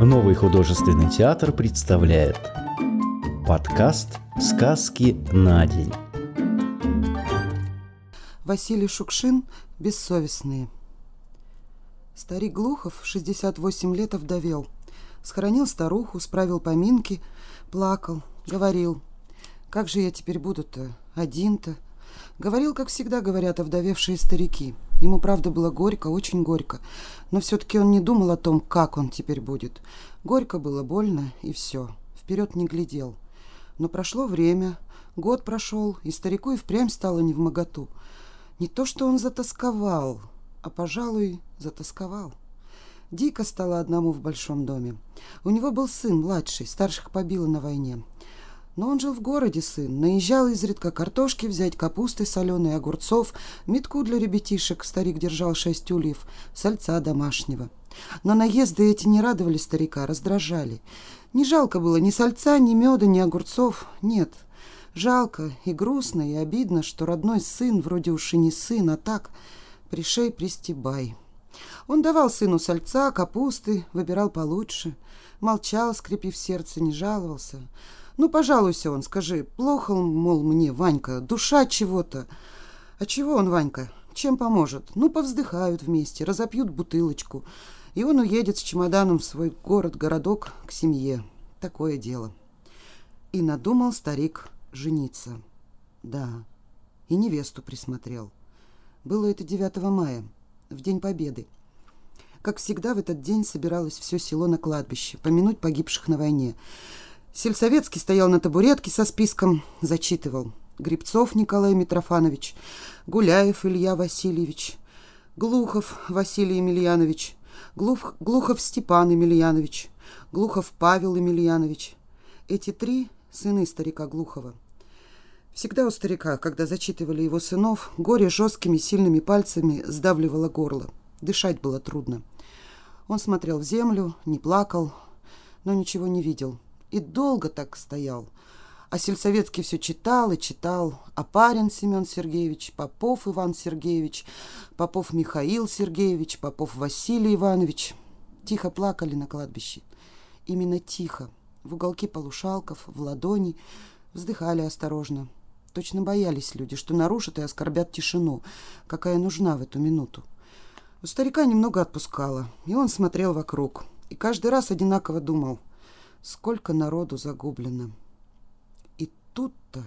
Новый художественный театр представляет подкаст «Сказки на день». Василий Шукшин «Бессовестные». Старик Глухов 68 лет овдовел. Схоронил старуху, справил поминки, плакал, говорил. «Как же я теперь буду-то? Один-то?» Говорил, как всегда говорят овдовевшие старики. Ему, правда, было горько, очень горько. Но все-таки он не думал о том, как он теперь будет. Горько было, больно, и все. Вперед не глядел. Но прошло время, год прошел, и старику и впрямь стало не в моготу. Не то, что он затасковал, а, пожалуй, затасковал. Дико стало одному в большом доме. У него был сын младший, старших побило на войне. Но он жил в городе, сын. Наезжал изредка картошки взять, капусты соленой, огурцов, метку для ребятишек. Старик держал шесть ульев, сальца домашнего. Но наезды эти не радовали старика, раздражали. Не жалко было ни сальца, ни меда, ни огурцов. Нет, жалко и грустно, и обидно, что родной сын вроде уж и не сын, а так пришей пристебай. Он давал сыну сальца, капусты, выбирал получше. Молчал, скрипив сердце, не жаловался. Ну, пожалуйся он, скажи, плохо, мол, мне, Ванька, душа чего-то. А чего он, Ванька, чем поможет? Ну, повздыхают вместе, разопьют бутылочку. И он уедет с чемоданом в свой город-городок к семье. Такое дело. И надумал старик жениться. Да, и невесту присмотрел. Было это 9 мая, в День Победы. Как всегда, в этот день собиралось все село на кладбище, помянуть погибших на войне. Сельсоветский стоял на табуретке со списком, зачитывал. Грибцов Николай Митрофанович, Гуляев Илья Васильевич, Глухов Василий Емельянович, Глух, Глухов Степан Емельянович, Глухов Павел Емельянович. Эти три – сыны старика Глухова. Всегда у старика, когда зачитывали его сынов, горе жесткими сильными пальцами сдавливало горло. Дышать было трудно. Он смотрел в землю, не плакал, но ничего не видел – и долго так стоял. А сельсоветский все читал и читал. А парень Семен Сергеевич, Попов Иван Сергеевич, Попов Михаил Сергеевич, Попов Василий Иванович. Тихо плакали на кладбище. Именно тихо. В уголке полушалков, в ладони. Вздыхали осторожно. Точно боялись люди, что нарушат и оскорбят тишину, какая нужна в эту минуту. У старика немного отпускало, и он смотрел вокруг. И каждый раз одинаково думал — Сколько народу загублено. И тут-то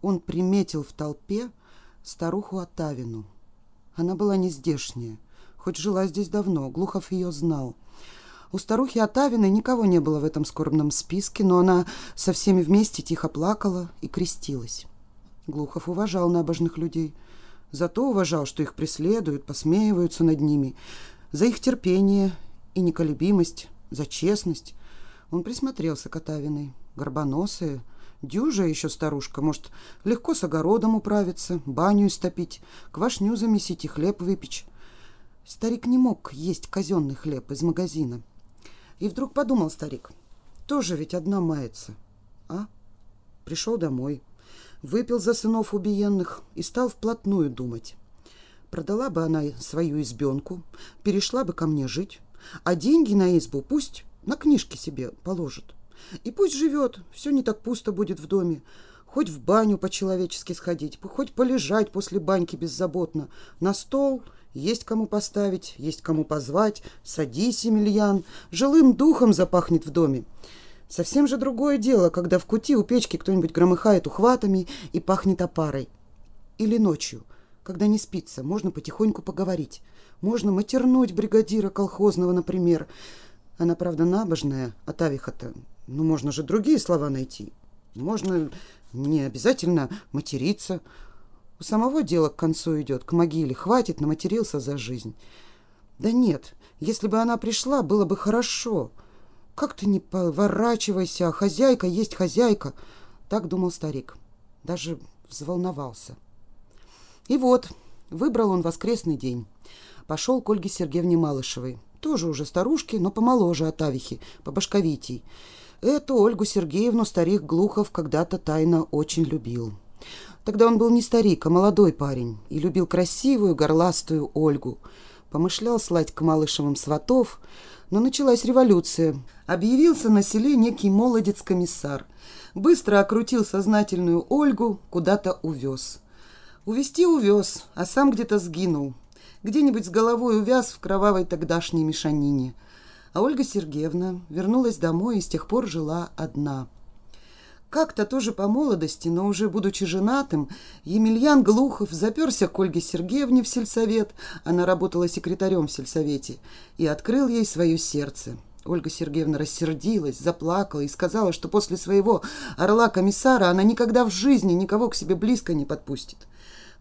он приметил в толпе старуху Атавину. Она была не здешняя, хоть жила здесь давно, Глухов ее знал. У старухи Атавиной никого не было в этом скорбном списке, но она со всеми вместе тихо плакала и крестилась. Глухов уважал набожных людей. Зато уважал, что их преследуют, посмеиваются над ними, за их терпение и неколебимость, за честность, он присмотрелся к Отавиной. Горбоносая, дюжая еще старушка, может, легко с огородом управиться, баню истопить, квашню замесить и хлеб выпечь. Старик не мог есть казенный хлеб из магазина. И вдруг подумал старик, тоже ведь одна мается. А? Пришел домой, выпил за сынов убиенных и стал вплотную думать. Продала бы она свою избенку, перешла бы ко мне жить, а деньги на избу пусть на книжки себе положит. И пусть живет, все не так пусто будет в доме. Хоть в баню по-человечески сходить, хоть полежать после баньки беззаботно. На стол есть кому поставить, есть кому позвать. Садись, Емельян, жилым духом запахнет в доме. Совсем же другое дело, когда в кути у печки кто-нибудь громыхает ухватами и пахнет опарой. Или ночью, когда не спится, можно потихоньку поговорить. Можно матернуть бригадира колхозного, например. Она, правда, набожная, а Тавиха-то... Ну, можно же другие слова найти. Можно не обязательно материться. У самого дело к концу идет, к могиле. Хватит, наматерился за жизнь. Да нет, если бы она пришла, было бы хорошо. Как ты не поворачивайся, а хозяйка есть хозяйка. Так думал старик. Даже взволновался. И вот, выбрал он воскресный день. Пошел к Ольге Сергеевне Малышевой. Тоже уже старушки, но помоложе от Авихи, по башковитий. Эту Ольгу Сергеевну старик Глухов когда-то тайно очень любил. Тогда он был не старик, а молодой парень и любил красивую горластую Ольгу. помышлял слать к Малышевым сватов, но началась революция. Объявился на селе некий молодец-комиссар. Быстро окрутил сознательную Ольгу, куда-то увез. Увести увез, а сам где-то сгинул. Где-нибудь с головой увяз в кровавой тогдашней мешанине. А Ольга Сергеевна вернулась домой и с тех пор жила одна – как-то тоже по молодости, но уже будучи женатым, Емельян Глухов заперся к Ольге Сергеевне в сельсовет, она работала секретарем в сельсовете, и открыл ей свое сердце. Ольга Сергеевна рассердилась, заплакала и сказала, что после своего орла-комиссара она никогда в жизни никого к себе близко не подпустит.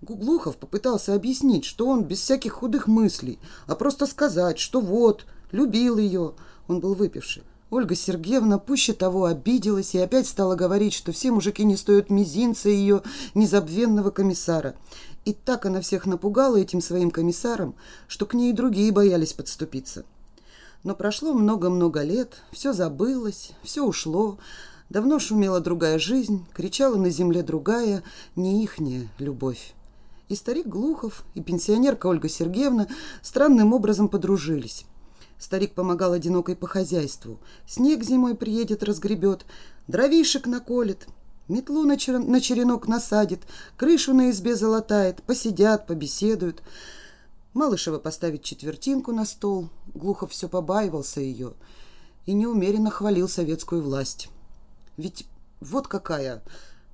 Глухов попытался объяснить, что он без всяких худых мыслей, а просто сказать, что вот, любил ее. Он был выпивший. Ольга Сергеевна пуще того обиделась и опять стала говорить, что все мужики не стоят мизинца ее незабвенного комиссара. И так она всех напугала этим своим комиссаром, что к ней и другие боялись подступиться. Но прошло много-много лет, все забылось, все ушло, давно шумела другая жизнь, кричала на земле другая, не ихняя любовь. И старик Глухов, и пенсионерка Ольга Сергеевна странным образом подружились. Старик помогал одинокой по хозяйству. Снег зимой приедет, разгребет, дровишек наколет, метлу на, чер... на черенок насадит, крышу на избе залатает, посидят, побеседуют. Малышева поставить четвертинку на стол. Глухов все побаивался ее и неумеренно хвалил советскую власть. Ведь вот какая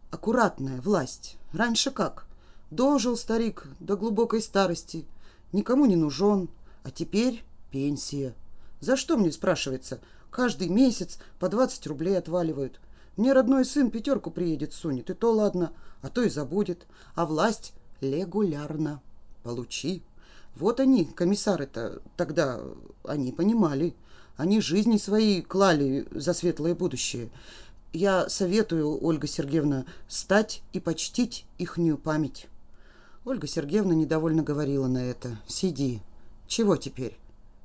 аккуратная власть. Раньше как? Дожил старик до глубокой старости, никому не нужен, а теперь Пенсия. За что мне, спрашивается? Каждый месяц по 20 рублей отваливают. Мне родной сын пятерку приедет, сунет, и то ладно, а то и забудет. А власть регулярно. Получи. Вот они, комиссары-то, тогда они понимали. Они жизни свои клали за светлое будущее. Я советую, Ольга Сергеевна, стать и почтить ихнюю память. Ольга Сергеевна недовольно говорила на это. Сиди. Чего теперь?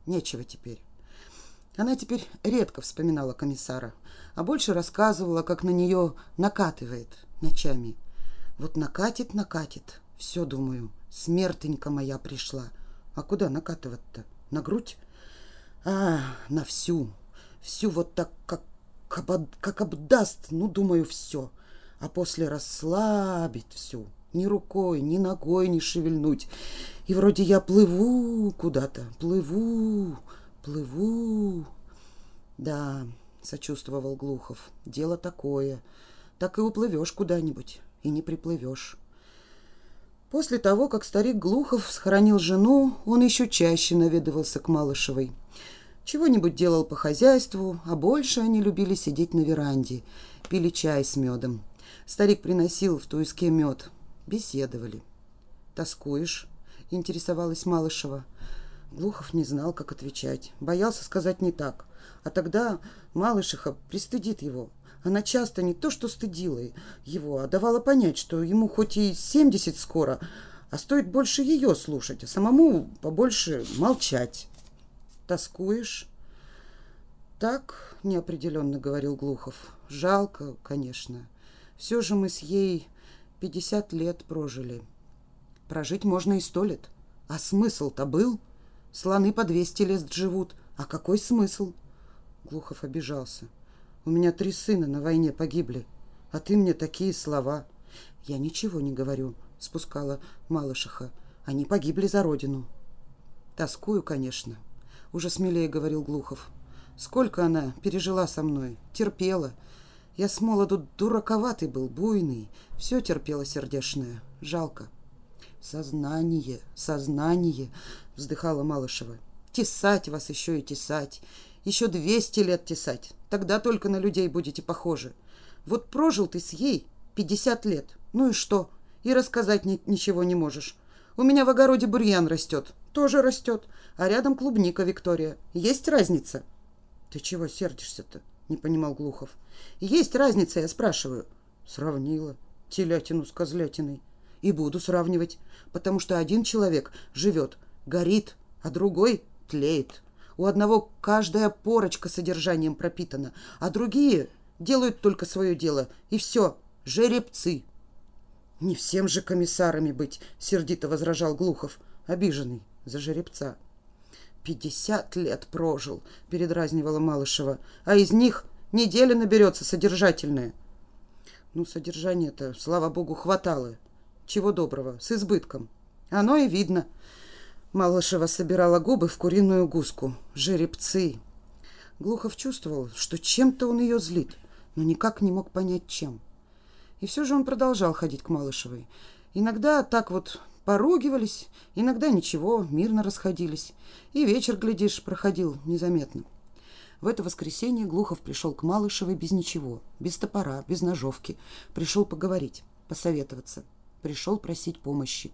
Нечего теперь. Она теперь редко вспоминала комиссара, а больше рассказывала, как на нее накатывает ночами. Вот накатит, накатит. Все, думаю, смертенька моя пришла. А куда накатывать-то? На грудь? А, на всю. Всю вот так, как, как, обдаст, ну, думаю, все. А после расслабить всю. Ни рукой, ни ногой не шевельнуть. И вроде я плыву куда-то, плыву, плыву. Да, сочувствовал Глухов, дело такое. Так и уплывешь куда-нибудь, и не приплывешь. После того, как старик Глухов схоронил жену, он еще чаще наведывался к Малышевой. Чего-нибудь делал по хозяйству, а больше они любили сидеть на веранде, пили чай с медом. Старик приносил в туиске мед, Беседовали. «Тоскуешь?» — интересовалась Малышева. Глухов не знал, как отвечать. Боялся сказать не так. А тогда Малышиха пристыдит его. Она часто не то что стыдила его, а давала понять, что ему хоть и семьдесят скоро, а стоит больше ее слушать, а самому побольше молчать. «Тоскуешь?» «Так», — неопределенно говорил Глухов. «Жалко, конечно. Все же мы с ей Пятьдесят лет прожили. Прожить можно и сто лет. А смысл-то был? Слоны по двести лет живут. А какой смысл? Глухов обижался. У меня три сына на войне погибли. А ты мне такие слова. Я ничего не говорю, спускала Малышиха. Они погибли за родину. Тоскую, конечно. Уже смелее говорил Глухов. Сколько она пережила со мной, терпела. Я с молоду дураковатый был, буйный. Все терпела сердешное. Жалко. Сознание, сознание, вздыхала Малышева. Тесать вас еще и тесать. Еще двести лет тесать. Тогда только на людей будете похожи. Вот прожил ты с ей пятьдесят лет. Ну и что? И рассказать ни ничего не можешь. У меня в огороде бурьян растет. Тоже растет. А рядом клубника, Виктория. Есть разница? Ты чего сердишься-то? Не понимал Глухов. Есть разница, я спрашиваю. Сравнила телятину с козлятиной. И буду сравнивать, потому что один человек живет, горит, а другой тлеет. У одного каждая порочка содержанием пропитана, а другие делают только свое дело. И все, жеребцы. Не всем же комиссарами быть, сердито возражал Глухов, обиженный за жеребца. «Пятьдесят лет прожил», — передразнивала Малышева, «а из них неделя наберется содержательная». Ну, содержания-то, слава богу, хватало. Чего доброго, с избытком. Оно и видно. Малышева собирала губы в куриную гуску. Жеребцы. Глухов чувствовал, что чем-то он ее злит, но никак не мог понять, чем. И все же он продолжал ходить к Малышевой. Иногда так вот поругивались, иногда ничего, мирно расходились. И вечер, глядишь, проходил незаметно. В это воскресенье Глухов пришел к Малышевой без ничего, без топора, без ножовки. Пришел поговорить, посоветоваться. Пришел просить помощи.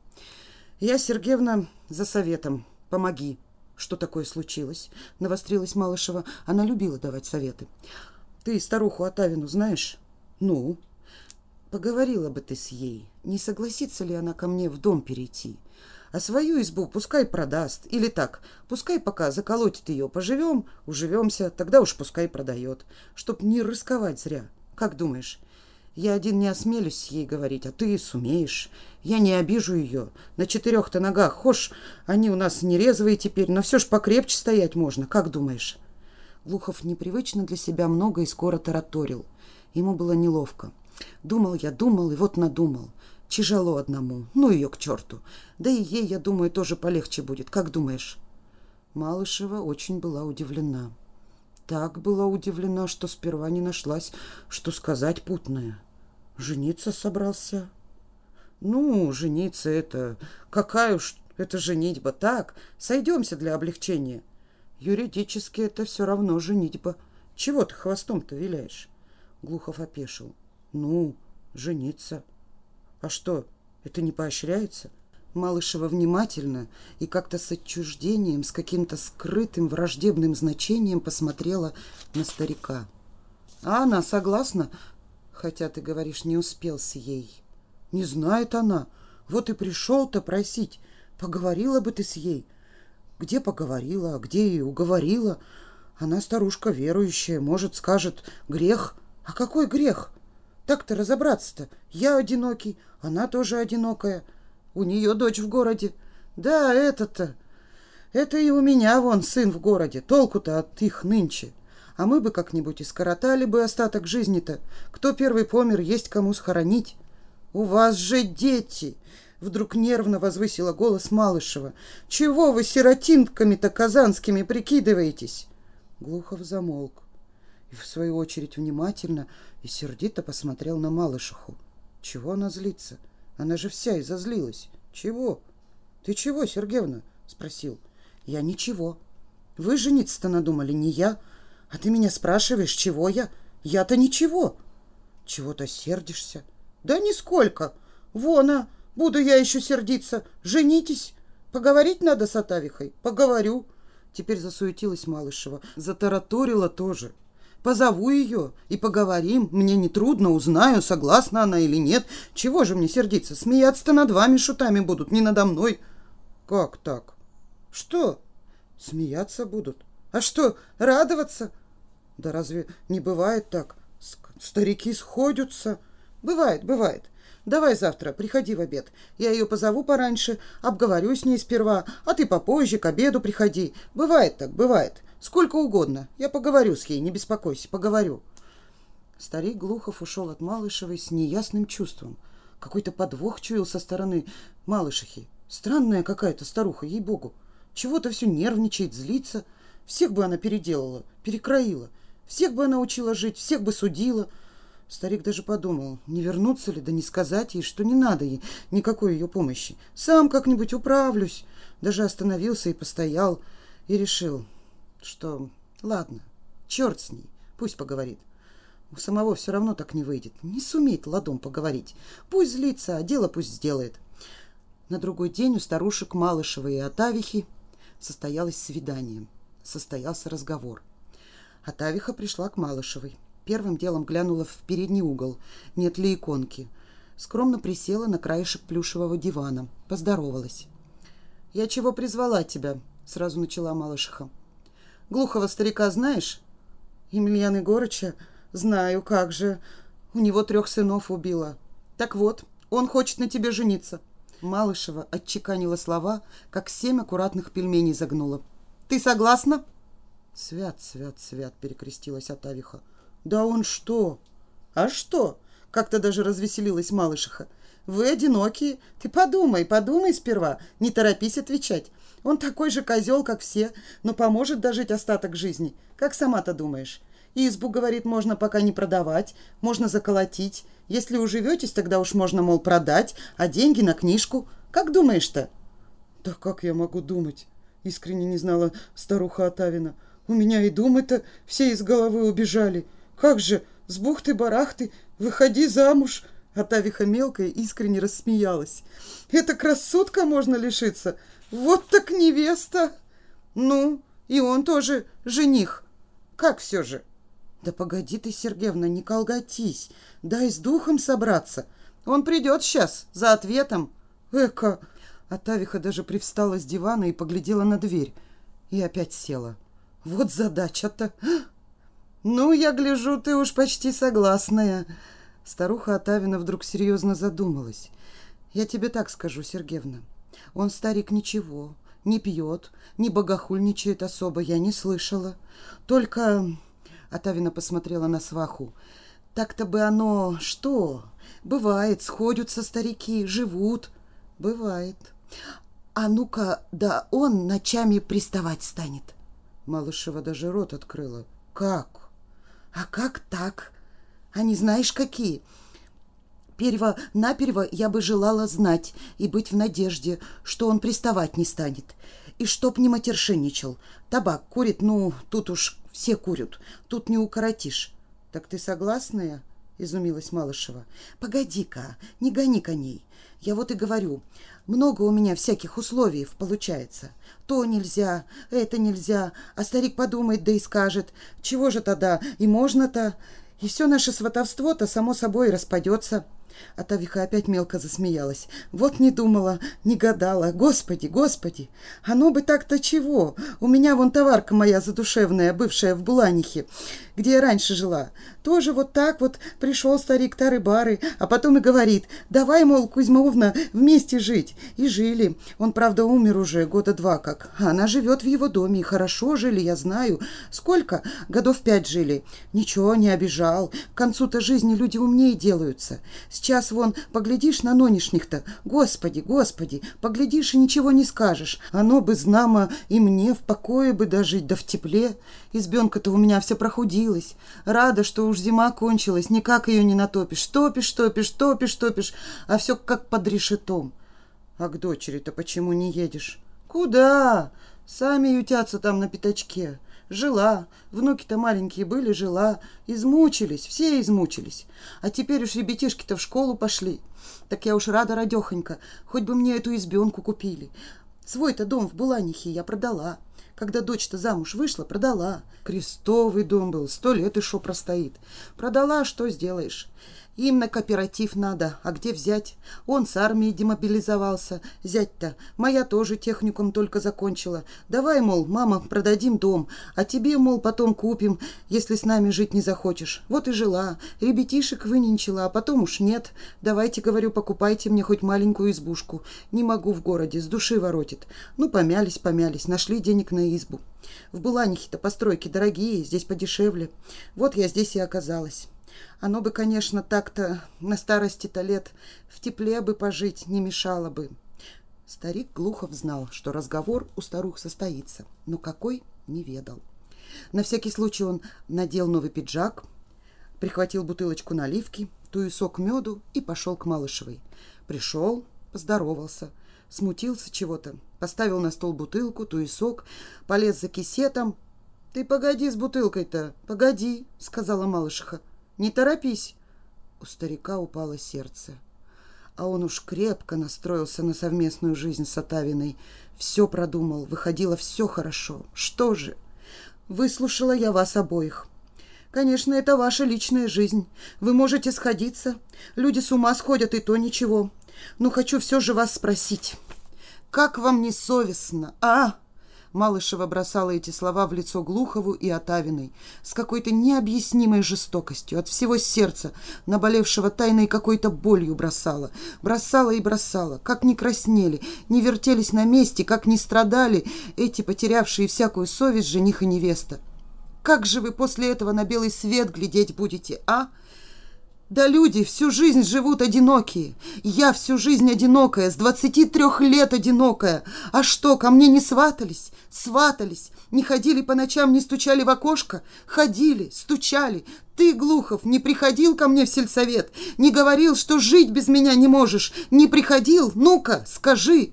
«Я, Сергеевна, за советом. Помоги». «Что такое случилось?» — навострилась Малышева. Она любила давать советы. «Ты старуху Атавину знаешь?» «Ну?» «Поговорила бы ты с ей. Не согласится ли она ко мне в дом перейти?» А свою избу пускай продаст. Или так, пускай пока заколотит ее, поживем, уживемся, тогда уж пускай продает. Чтоб не рисковать зря. Как думаешь? Я один не осмелюсь ей говорить, а ты сумеешь. Я не обижу ее. На четырех-то ногах, хошь, они у нас не резвые теперь, но все ж покрепче стоять можно. Как думаешь? Глухов непривычно для себя много и скоро тараторил. Ему было неловко. Думал я, думал, и вот надумал. Тяжело одному. Ну ее к черту. Да и ей, я думаю, тоже полегче будет. Как думаешь?» Малышева очень была удивлена. Так была удивлена, что сперва не нашлась, что сказать путное. Жениться собрался? Ну, жениться это... Какая уж это женитьба? Так, сойдемся для облегчения. Юридически это все равно женитьба. Чего ты хвостом-то виляешь? Глухов опешил. Ну, жениться. А что, это не поощряется? Малышева внимательно и как-то с отчуждением, с каким-то скрытым враждебным значением посмотрела на старика. А она согласна, хотя ты говоришь, не успел с ей. Не знает она. Вот и пришел-то просить. Поговорила бы ты с ей. Где поговорила, а где и уговорила. Она старушка верующая, может, скажет, грех. А какой грех? Так-то разобраться-то. Я одинокий, она тоже одинокая. У нее дочь в городе. Да, это-то... Это и у меня вон сын в городе. Толку-то от их нынче. А мы бы как-нибудь и скоротали бы остаток жизни-то. Кто первый помер, есть кому схоронить. У вас же дети!» Вдруг нервно возвысила голос Малышева. «Чего вы сиротинками-то казанскими прикидываетесь?» Глухов замолк и, в свою очередь, внимательно и сердито посмотрел на Малышиху. Чего она злится? Она же вся изозлилась. Чего? Ты чего, Сергеевна? Спросил. Я ничего. Вы жениться-то надумали, не я. А ты меня спрашиваешь, чего я? Я-то ничего. Чего-то сердишься? Да нисколько. Вон, а, буду я еще сердиться. Женитесь. Поговорить надо с Атавихой. Поговорю. Теперь засуетилась Малышева. Затараторила тоже. Позову ее и поговорим. Мне нетрудно, узнаю, согласна она или нет. Чего же мне сердиться? Смеяться-то над вами шутами будут, не надо мной. Как так? Что? Смеяться будут? А что, радоваться? Да разве не бывает так? Старики сходятся. Бывает, бывает. Давай завтра, приходи в обед. Я ее позову пораньше, обговорю с ней сперва, а ты попозже, к обеду приходи. Бывает так, бывает. Сколько угодно. Я поговорю с ней, не беспокойся, поговорю. Старик Глухов ушел от Малышевой с неясным чувством. Какой-то подвох чуял со стороны Малышихи. Странная какая-то старуха, ей-богу. Чего-то все нервничает, злится. Всех бы она переделала, перекроила. Всех бы она учила жить, всех бы судила. Старик даже подумал, не вернуться ли, да не сказать ей, что не надо ей никакой ее помощи. Сам как-нибудь управлюсь. Даже остановился и постоял, и решил, что ладно, черт с ней, пусть поговорит. У самого все равно так не выйдет. Не сумеет ладом поговорить. Пусть злится, а дело пусть сделает. На другой день у старушек Малышевой и Атавихи состоялось свидание. Состоялся разговор. Атавиха пришла к Малышевой. Первым делом глянула в передний угол, нет ли иконки. Скромно присела на краешек плюшевого дивана. Поздоровалась. «Я чего призвала тебя?» — сразу начала Малышиха. Глухого старика знаешь? Емельяна Егорыча? Знаю, как же. У него трех сынов убила. Так вот, он хочет на тебе жениться. Малышева отчеканила слова, как семь аккуратных пельменей загнула. Ты согласна?» «Свят, свят, свят!» — перекрестилась Атавиха. «Да он что?» «А что?» — как-то даже развеселилась Малышиха. «Вы одинокие. Ты подумай, подумай сперва. Не торопись отвечать. Он такой же козел, как все, но поможет дожить остаток жизни. Как сама-то думаешь? Избу, говорит, можно пока не продавать, можно заколотить. Если уживетесь, тогда уж можно, мол, продать, а деньги на книжку. Как думаешь-то?» «Да как я могу думать?» — искренне не знала старуха Атавина. «У меня и думы-то все из головы убежали. Как же, с бухты-барахты, выходи замуж!» Атавиха мелкая искренне рассмеялась. «Это красотка можно лишиться! Вот так невеста! Ну, и он тоже жених. Как все же?» «Да погоди ты, Сергеевна, не колготись. Дай с духом собраться. Он придет сейчас, за ответом». «Эка!» А Тавиха даже привстала с дивана и поглядела на дверь. И опять села. «Вот задача-то!» «Ну, я гляжу, ты уж почти согласная». Старуха Атавина вдруг серьезно задумалась. «Я тебе так скажу, Сергеевна. Он, старик, ничего, не пьет, не богохульничает особо, я не слышала. Только Атавина посмотрела на сваху. Так-то бы оно что? Бывает, сходятся старики, живут. Бывает. А ну-ка, да он ночами приставать станет. Малышева даже рот открыла. Как? А как так? Не знаешь, какие? Перво наперво я бы желала знать и быть в надежде, что он приставать не станет. И чтоб не матершинничал. Табак курит, ну, тут уж все курят. Тут не укоротишь. Так ты согласная? Изумилась Малышева. Погоди-ка, не гони коней. Я вот и говорю, много у меня всяких условий получается. То нельзя, это нельзя, а старик подумает, да и скажет, чего же тогда, и можно-то, и все наше сватовство-то само собой распадется. А Тавиха опять мелко засмеялась. Вот не думала, не гадала. Господи, господи! Оно бы так-то чего? У меня вон товарка моя задушевная, бывшая в Буланихе, где я раньше жила. Тоже вот так вот пришел старик Тары-Бары, а потом и говорит, давай, мол, Кузьмовна, вместе жить. И жили. Он, правда, умер уже года два как. Она живет в его доме, и хорошо жили, я знаю. Сколько? Годов пять жили. Ничего не обижал. К концу-то жизни люди умнее делаются. Сейчас вон, поглядишь на нонешних-то, господи, господи, поглядишь и ничего не скажешь. Оно бы знамо и мне в покое бы дожить, да в тепле. Избенка-то у меня вся прохудилась. Рада, что уж зима кончилась, никак ее не натопишь. Топишь, топишь, топишь, топишь, а все как под решетом. А к дочери-то почему не едешь? Куда? Сами ютятся там на пятачке. Жила. Внуки-то маленькие были, жила. Измучились, все измучились. А теперь уж ребятишки-то в школу пошли. Так я уж рада, радехонька, хоть бы мне эту избенку купили. Свой-то дом в Буланихе я продала. Когда дочь-то замуж вышла, продала. Крестовый дом был, сто лет и шо простоит. Продала, что сделаешь. Им на кооператив надо, а где взять? Он с армией демобилизовался. Зять-то, моя тоже техникум только закончила. Давай, мол, мама, продадим дом, а тебе, мол, потом купим, если с нами жить не захочешь. Вот и жила, ребятишек выненчила, а потом уж нет. Давайте, говорю, покупайте мне хоть маленькую избушку. Не могу в городе, с души воротит. Ну, помялись, помялись, нашли денег на избу. В Буланихе-то постройки дорогие, здесь подешевле. Вот я здесь и оказалась. Оно бы, конечно, так-то на старости-то лет в тепле бы пожить не мешало бы. Старик Глухов знал, что разговор у старух состоится, но какой — не ведал. На всякий случай он надел новый пиджак, прихватил бутылочку наливки, туесок меду и пошел к Малышевой. Пришел, поздоровался, смутился чего-то, поставил на стол бутылку, туесок, полез за кисетом. «Ты погоди с бутылкой-то, погоди», — сказала Малышиха. Не торопись. У старика упало сердце. А он уж крепко настроился на совместную жизнь с Атавиной. Все продумал, выходило все хорошо. Что же? Выслушала я вас обоих. Конечно, это ваша личная жизнь. Вы можете сходиться. Люди с ума сходят, и то ничего. Но хочу все же вас спросить. Как вам не совестно, а? Малышева бросала эти слова в лицо Глухову и Отавиной с какой-то необъяснимой жестокостью, от всего сердца, наболевшего тайной какой-то болью бросала. Бросала и бросала, как не краснели, не вертелись на месте, как не страдали эти потерявшие всякую совесть жених и невеста. Как же вы после этого на белый свет глядеть будете, а?» Да люди всю жизнь живут одинокие. Я всю жизнь одинокая, с двадцати трех лет одинокая. А что, ко мне не сватались? Сватались. Не ходили по ночам, не стучали в окошко? Ходили, стучали. Ты, Глухов, не приходил ко мне в сельсовет? Не говорил, что жить без меня не можешь? Не приходил? Ну-ка, скажи!»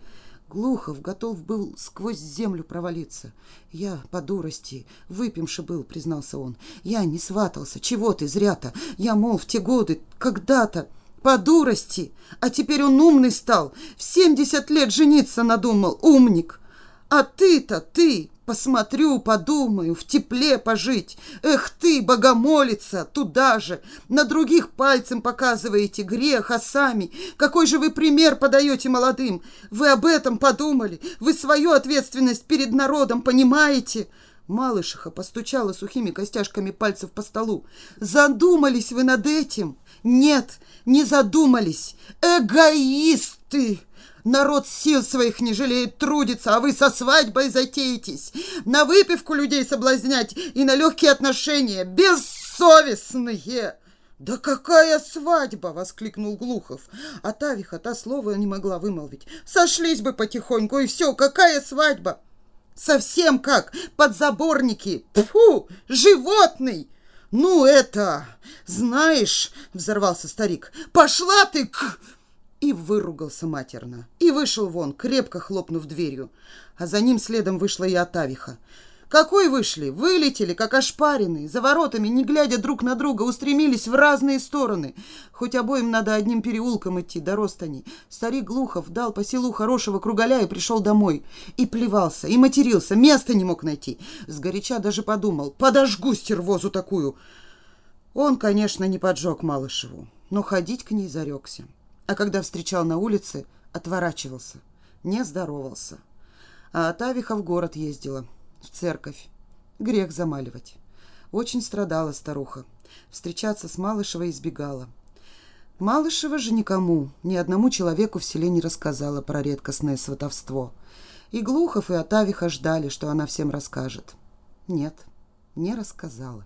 Глухов готов был сквозь землю провалиться. «Я по дурости, выпивши был», — признался он. «Я не сватался. Чего ты зря-то? Я, мол, в те годы, когда-то...» По дурости. А теперь он умный стал. В семьдесят лет жениться надумал. Умник. А ты-то, ты, Посмотрю, подумаю, в тепле пожить. Эх ты, богомолица, туда же. На других пальцем показываете грех, а сами. Какой же вы пример подаете молодым? Вы об этом подумали? Вы свою ответственность перед народом понимаете?» Малышиха постучала сухими костяшками пальцев по столу. «Задумались вы над этим?» «Нет, не задумались. Эгоисты!» Народ сил своих не жалеет, трудится, а вы со свадьбой затеетесь. На выпивку людей соблазнять и на легкие отношения. Бессовестные!» «Да какая свадьба!» — воскликнул Глухов. А Тавиха та слова не могла вымолвить. «Сошлись бы потихоньку, и все, какая свадьба!» «Совсем как подзаборники! Тьфу! Животный!» «Ну это... Знаешь...» — взорвался старик. «Пошла ты к...» и выругался матерно. И вышел вон, крепко хлопнув дверью. А за ним следом вышла и Атавиха. Какой вышли? Вылетели, как ошпаренные. За воротами, не глядя друг на друга, устремились в разные стороны. Хоть обоим надо одним переулком идти, до Ростани. Старик Глухов дал по селу хорошего кругаля и пришел домой. И плевался, и матерился, места не мог найти. Сгоряча даже подумал, подожгу стервозу такую. Он, конечно, не поджег Малышеву, но ходить к ней зарекся а когда встречал на улице, отворачивался, не здоровался. А Атавиха в город ездила, в церковь. Грех замаливать. Очень страдала старуха. Встречаться с Малышевой избегала. Малышева же никому, ни одному человеку в селе не рассказала про редкостное сватовство. И Глухов, и Атавиха ждали, что она всем расскажет. Нет, не рассказала.